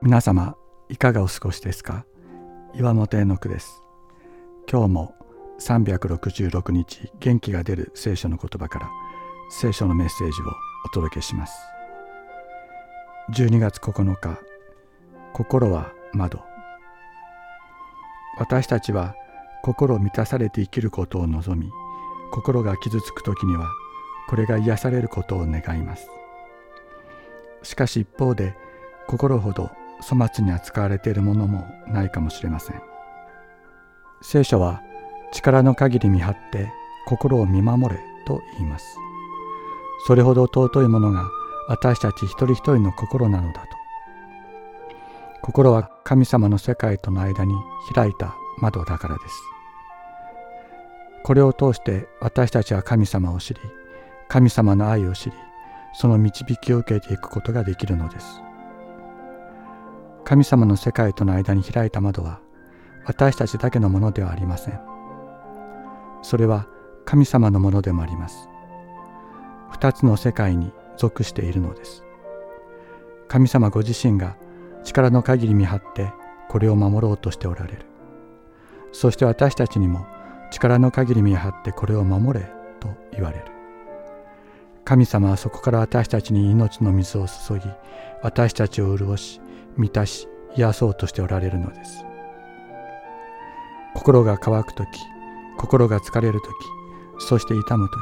皆様いかがお過ごしですか？岩本絵の句です。今日も366日元気が出る聖書の言葉から聖書のメッセージをお届けします。12月9日心は窓。私たちは心満たされて生きることを望み心が傷つく時にはこれが癒されることを願います。しかし一方で心ほど粗末に扱われているものもないかもしれません。聖書は力の限り見張って心を見守れと言います。それほど尊いものが私たち一人一人の心なのだと。心は神様の世界との間に開いた窓だからです。これを通して私たちは神様を知り神様の愛を知りその導きを受けていくことができるのです。神様の世界との間に開いた窓は私たちだけのものではありません。それは神様のものでもあります。二つの世界に属しているのです。神様ご自身が力の限り見張ってこれを守ろうとしておられる。そして私たちにも力の限り見張ってこれを守れと言われる。神様はそこから私たちに命の水を注ぎ私たちを潤し満たし癒そうとしておられるのです。心が乾く時心が疲れる時そして痛む時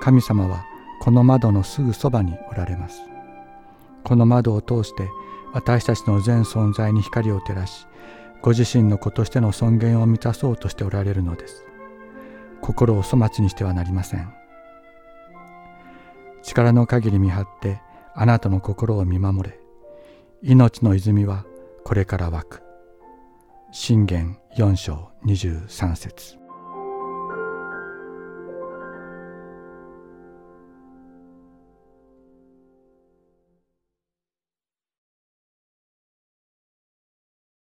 神様はこの窓のすぐそばにおられます。この窓を通して私たちの全存在に光を照らしご自身の子としての尊厳を満たそうとしておられるのです。心を粗末にしてはなりません。力の限り見張ってあなたの心を見守れ。命の泉はこれから湧く。信玄4章23節。